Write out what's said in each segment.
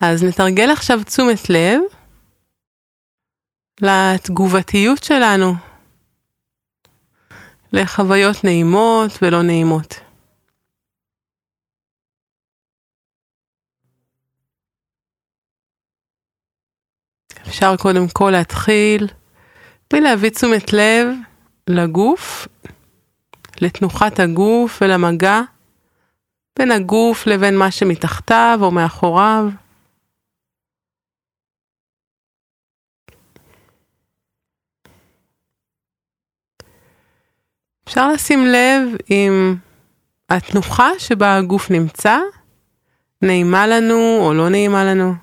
אז נתרגל עכשיו תשומת לב לתגובתיות שלנו, לחוויות נעימות ולא נעימות. אפשר קודם כל להתחיל מלהביא תשומת לב לגוף, לתנוחת הגוף ולמגע בין הגוף לבין מה שמתחתיו או מאחוריו. אפשר לשים לב אם התנוחה שבה הגוף נמצא נעימה לנו או לא נעימה לנו.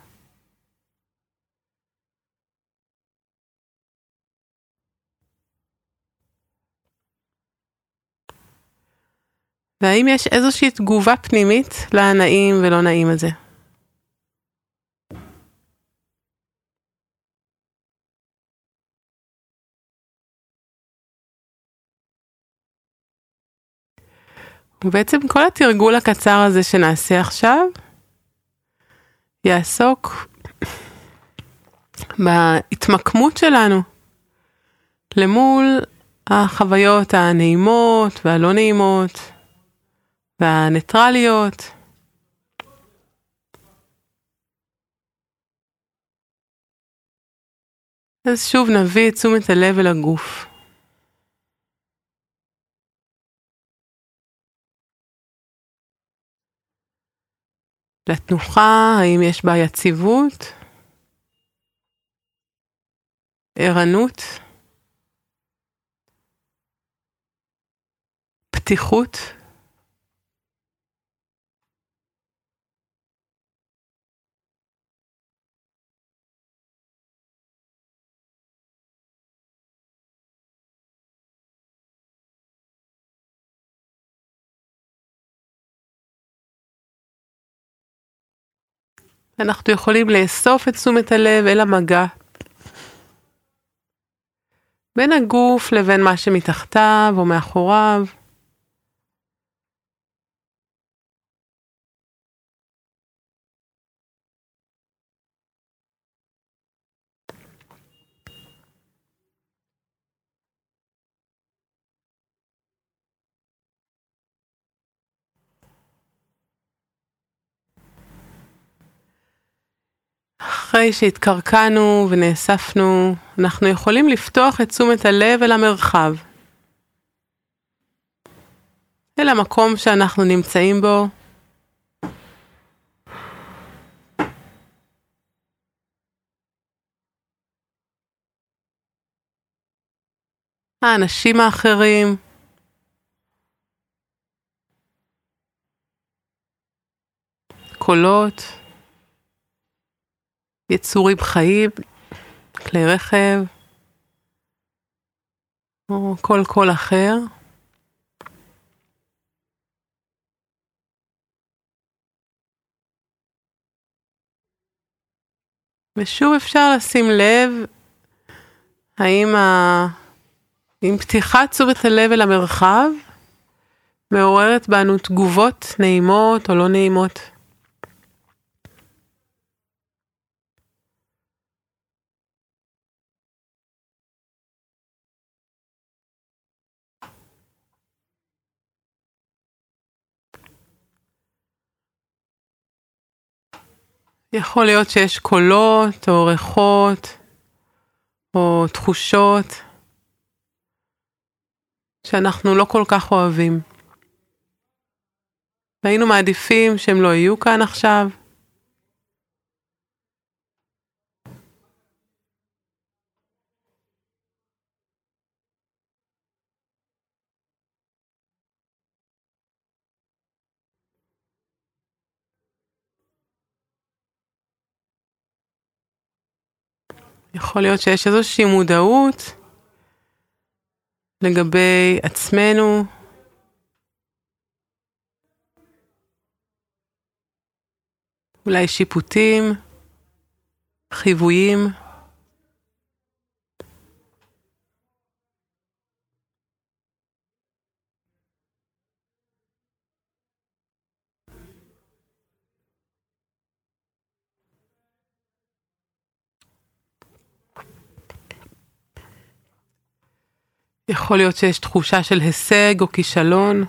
והאם יש איזושהי תגובה פנימית לנעים ולא נעים הזה? ובעצם כל התרגול הקצר הזה שנעשה עכשיו, יעסוק בהתמקמות שלנו למול החוויות הנעימות והלא נעימות והניטרליות. אז שוב נביא את תשומת הלב אל הגוף. לתנוחה, האם יש בה יציבות, ערנות, פתיחות. אנחנו יכולים לאסוף את תשומת הלב אל המגע בין הגוף לבין מה שמתחתיו או מאחוריו. אחרי שהתקרקענו ונאספנו, אנחנו יכולים לפתוח את תשומת הלב אל המרחב. אל המקום שאנחנו נמצאים בו. האנשים האחרים. קולות. יצורים חיים, כלי רכב, או כל קול אחר. ושוב אפשר לשים לב האם ה... אם פתיחת תשומת הלב אל המרחב מעוררת בנו תגובות נעימות או לא נעימות. יכול להיות שיש קולות או ריחות או תחושות שאנחנו לא כל כך אוהבים. והיינו מעדיפים שהם לא יהיו כאן עכשיו. יכול להיות שיש איזושהי מודעות לגבי עצמנו. אולי שיפוטים, חיוויים. יכול להיות שיש תחושה של הישג או כישלון,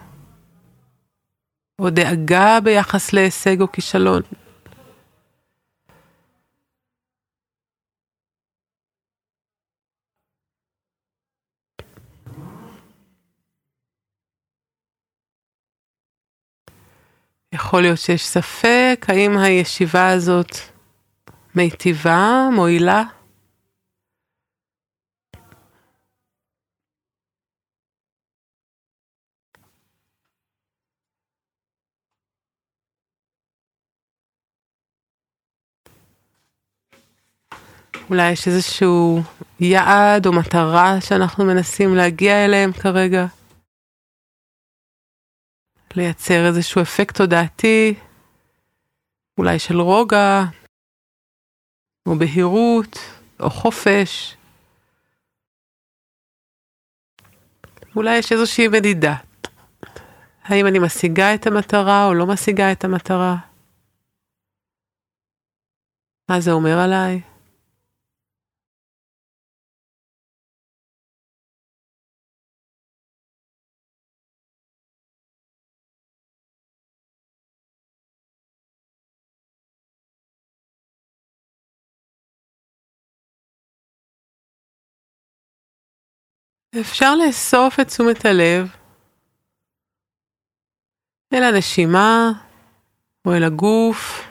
או דאגה ביחס להישג או כישלון. יכול להיות שיש ספק האם הישיבה הזאת מיטיבה, מועילה. אולי יש איזשהו יעד או מטרה שאנחנו מנסים להגיע אליהם כרגע. לייצר איזשהו אפקט תודעתי, אולי של רוגע, או בהירות, או חופש. אולי יש איזושהי מדידה. האם אני משיגה את המטרה או לא משיגה את המטרה? מה זה אומר עליי? אפשר לאסוף את תשומת הלב אל הנשימה או אל הגוף.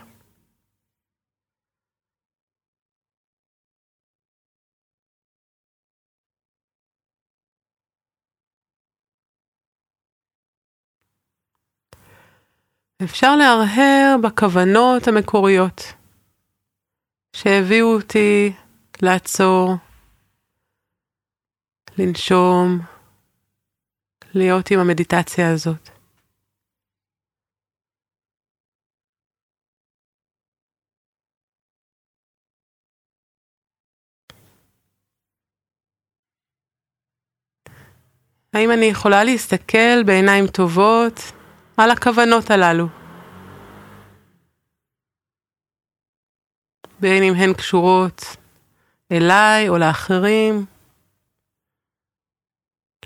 אפשר להרהר בכוונות המקוריות שהביאו אותי לעצור לנשום, להיות עם המדיטציה הזאת. האם אני יכולה להסתכל בעיניים טובות על הכוונות הללו? בין אם הן קשורות אליי או לאחרים,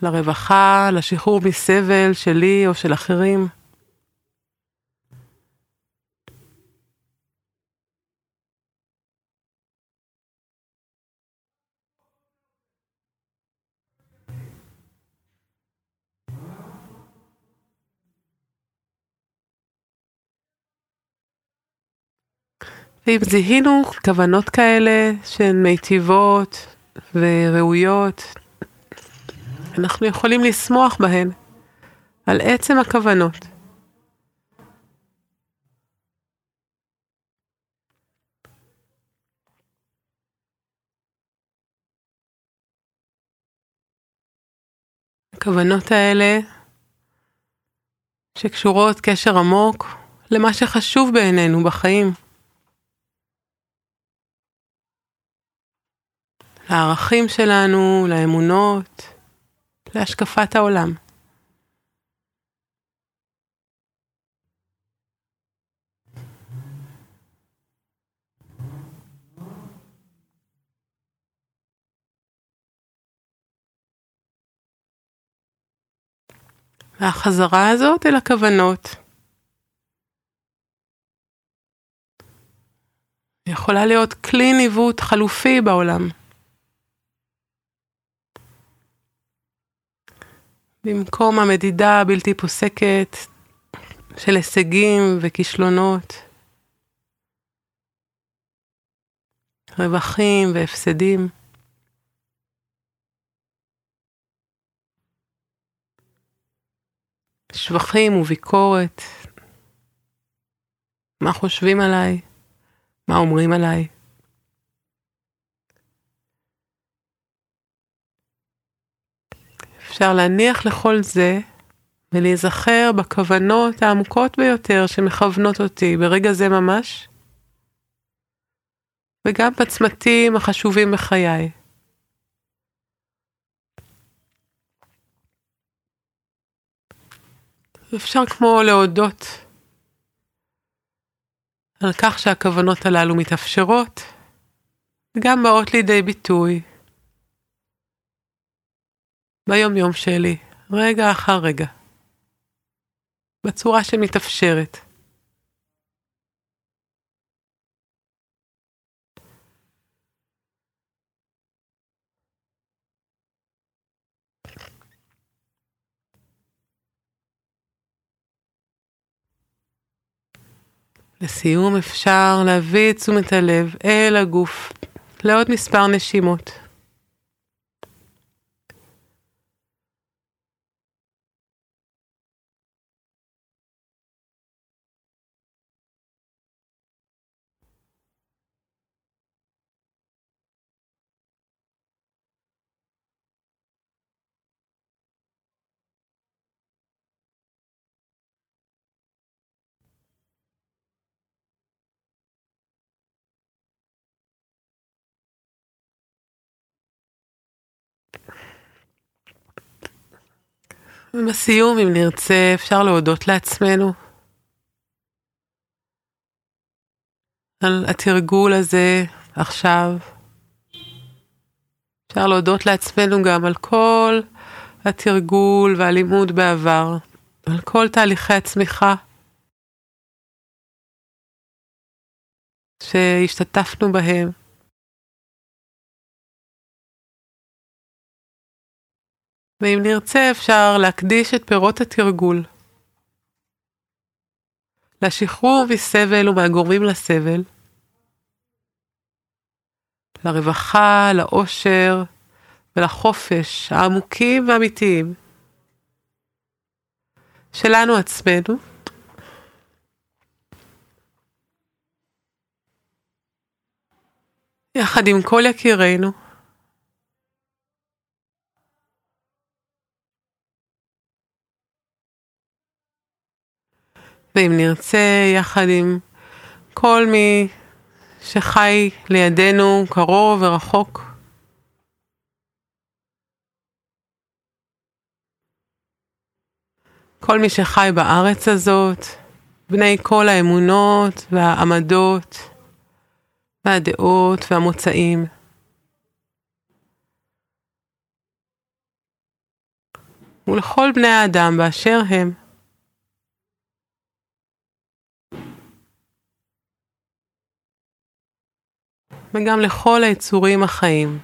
לרווחה, לשחרור מסבל שלי או של אחרים. ואם זיהינו כוונות כאלה שהן מיטיבות וראויות, אנחנו יכולים לשמוח בהן, על עצם הכוונות. הכוונות האלה שקשורות קשר עמוק למה שחשוב בעינינו בחיים. לערכים שלנו, לאמונות, להשקפת העולם. והחזרה הזאת אל הכוונות יכולה להיות כלי ניווט חלופי בעולם. במקום המדידה הבלתי פוסקת של הישגים וכישלונות, רווחים והפסדים. שבחים וביקורת, מה חושבים עליי, מה אומרים עליי. אפשר להניח לכל זה ולהיזכר בכוונות העמוקות ביותר שמכוונות אותי ברגע זה ממש, וגם בצמתים החשובים בחיי. אפשר כמו להודות על כך שהכוונות הללו מתאפשרות, וגם באות לידי ביטוי ביום יום שלי, רגע אחר רגע, בצורה שמתאפשרת. לסיום אפשר להביא את תשומת הלב אל הגוף לעוד מספר נשימות. ובסיום, אם נרצה, אפשר להודות לעצמנו על התרגול הזה עכשיו. אפשר להודות לעצמנו גם על כל התרגול והלימוד בעבר, על כל תהליכי הצמיחה שהשתתפנו בהם. ואם נרצה אפשר להקדיש את פירות התרגול לשחרור מסבל ומהגורמים לסבל, לרווחה, לאושר ולחופש העמוקים והאמיתיים שלנו עצמנו. יחד עם כל יקירינו. ואם נרצה, יחד עם כל מי שחי לידינו, קרוב ורחוק. כל מי שחי בארץ הזאת, בני כל האמונות והעמדות והדעות והמוצאים. ולכל בני האדם באשר הם. וגם לכל היצורים החיים,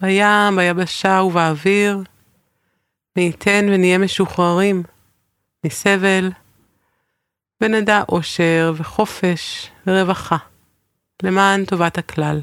בים, ביבשה ובאוויר, מי ייתן ונהיה משוחררים מסבל, ונדע אושר וחופש ורווחה, למען טובת הכלל.